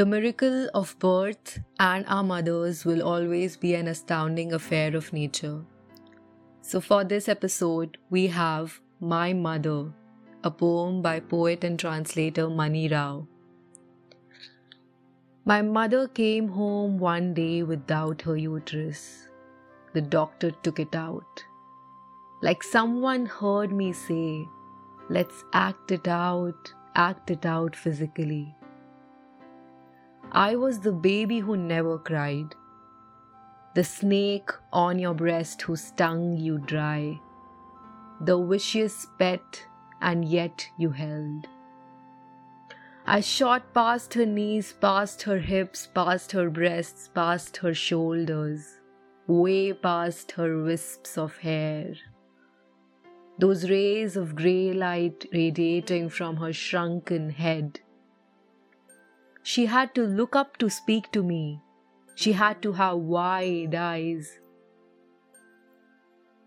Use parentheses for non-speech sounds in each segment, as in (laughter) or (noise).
The miracle of birth and our mothers will always be an astounding affair of nature. So, for this episode, we have My Mother, a poem by poet and translator Mani Rao. My mother came home one day without her uterus. The doctor took it out. Like someone heard me say, Let's act it out, act it out physically. I was the baby who never cried, the snake on your breast who stung you dry, the vicious pet, and yet you held. I shot past her knees, past her hips, past her breasts, past her shoulders, way past her wisps of hair. Those rays of grey light radiating from her shrunken head she had to look up to speak to me. She had to have wide eyes.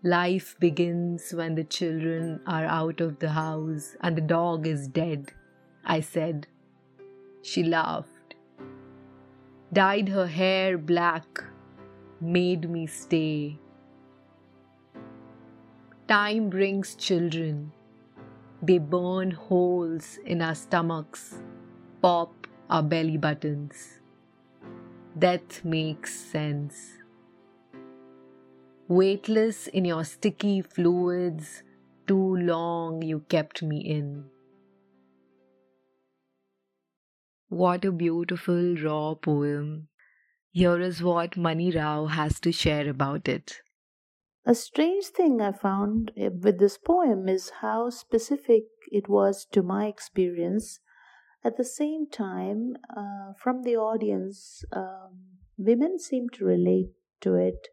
Life begins when the children are out of the house and the dog is dead, I said. She laughed, dyed her hair black, made me stay. Time brings children. They burn holes in our stomachs, pop our belly buttons. Death makes sense. Weightless in your sticky fluids, too long you kept me in. What a beautiful raw poem. Here is what Mani Rao has to share about it. A strange thing I found eh, with this poem is how specific it was to my experience at the same time, uh, from the audience, um, women seem to relate to it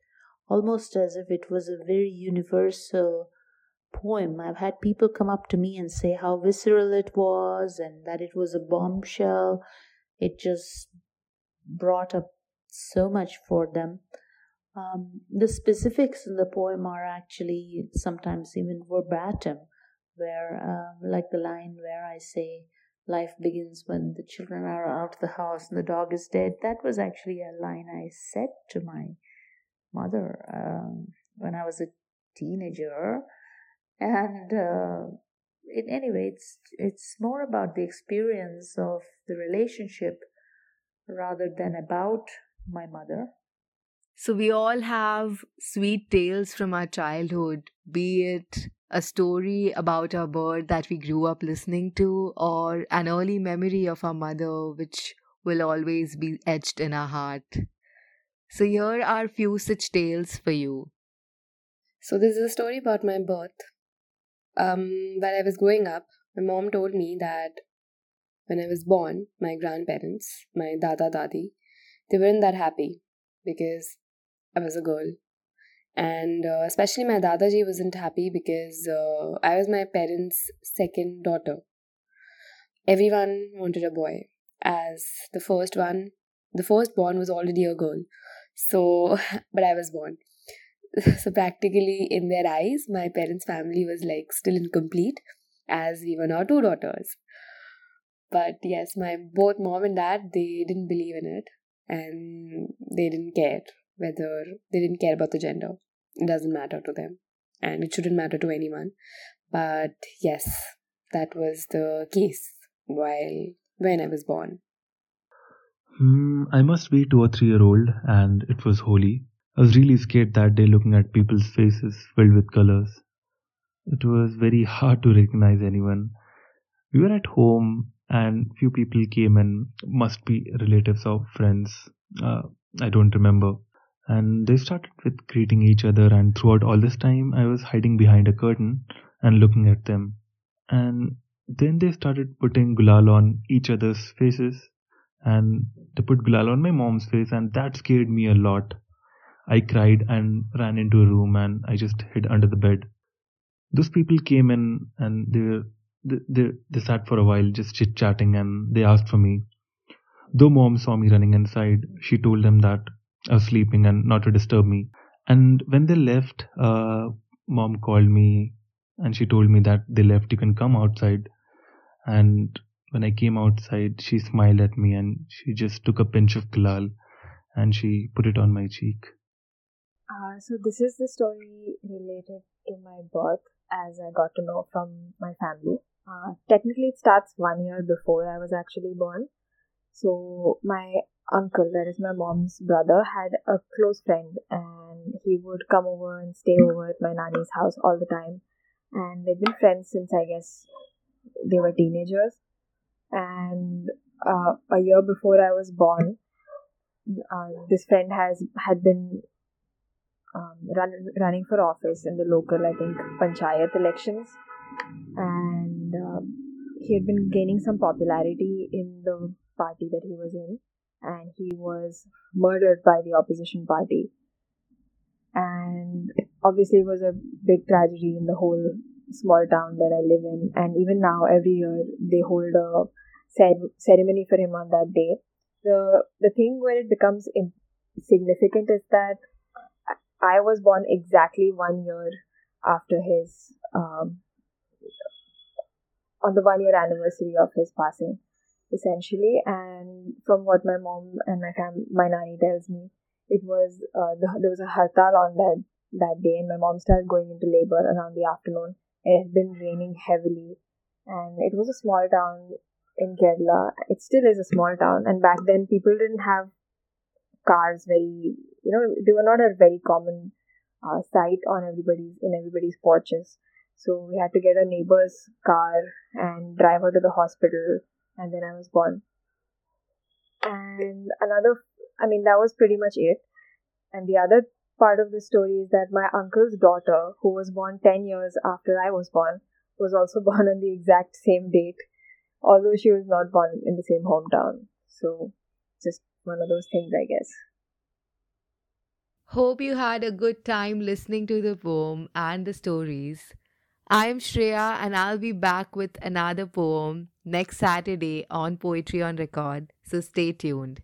almost as if it was a very universal poem. I've had people come up to me and say how visceral it was and that it was a bombshell. It just brought up so much for them. Um, the specifics in the poem are actually sometimes even verbatim, where, um, like the line where I say, life begins when the children are out of the house and the dog is dead. That was actually a line I said to my mother um, when I was a teenager. And uh, in anyway, it's it's more about the experience of the relationship rather than about my mother. So we all have sweet tales from our childhood, be it a story about a bird that we grew up listening to, or an early memory of our mother, which will always be etched in our heart. So, here are few such tales for you. So, this is a story about my birth. Um, while I was growing up, my mom told me that when I was born, my grandparents, my dada dadi, they weren't that happy because I was a girl and uh, especially my dadaji wasn't happy because uh, I was my parents' second daughter. Everyone wanted a boy, as the first one, the first born was already a girl. So, (laughs) but I was born. (laughs) So practically, in their eyes, my parents' family was like still incomplete, as we were now two daughters. But yes, my both mom and dad they didn't believe in it, and they didn't care whether they didn't care about the gender. It doesn't matter to them, and it shouldn't matter to anyone. But yes, that was the case while when I was born. Hmm, I must be two or three year old, and it was Holi. I was really scared that day looking at people's faces filled with colors. It was very hard to recognize anyone. We were at home, and few people came and must be relatives or friends. Uh, I don't remember and they started with greeting each other and throughout all this time i was hiding behind a curtain and looking at them. And then they started putting gulal on each other's faces and they put gulal on my mom's face and that scared me a lot. I cried and ran into a room and i just hid under the bed. Those people came in and they were they, they, they sat for a while just chit chatting and they asked for me. Though mom saw me running inside she told them that I was sleeping and not to disturb me. And when they left, uh, mom called me and she told me that they left. You can come outside. And when I came outside, she smiled at me and she just took a pinch of gulal and she put it on my cheek. Uh, so this is the story related to my birth as I got to know from my family. Uh, technically, it starts one year before I was actually born. So my uncle, that is my mom's brother, had a close friend, and he would come over and stay over at my nanny's house all the time. And they've been friends since I guess they were teenagers. And uh, a year before I was born, uh, this friend has had been um, run, running for office in the local, I think, panchayat elections, and um, he had been gaining some popularity in the party that he was in, and he was murdered by the opposition party. And obviously, it was a big tragedy in the whole small town that I live in. And even now, every year, they hold a ceremony for him on that day. The the thing where it becomes significant is that I was born exactly one year after his um, on the one year anniversary of his passing essentially. And from what my mom and my fam, my nanny tells me, it was uh, the, there was a hartal on that that day, and my mom started going into labor around the afternoon. It had been raining heavily, and it was a small town in Kerala. It still is a small town, and back then people didn't have cars very, you know, they were not a very common uh, sight on everybody's in everybody's porches. So we had to get a neighbor's car and drive her to the hospital and then I was born. And another, I mean, that was pretty much it. And the other part of the story is that my uncle's daughter, who was born 10 years after I was born, was also (laughs) born on the exact same date, although she was not born in the same hometown. So, just one of those things, I guess. Hope you had a good time listening to the poem and the stories. I'm Shreya, and I'll be back with another poem next Saturday on Poetry on Record, so stay tuned.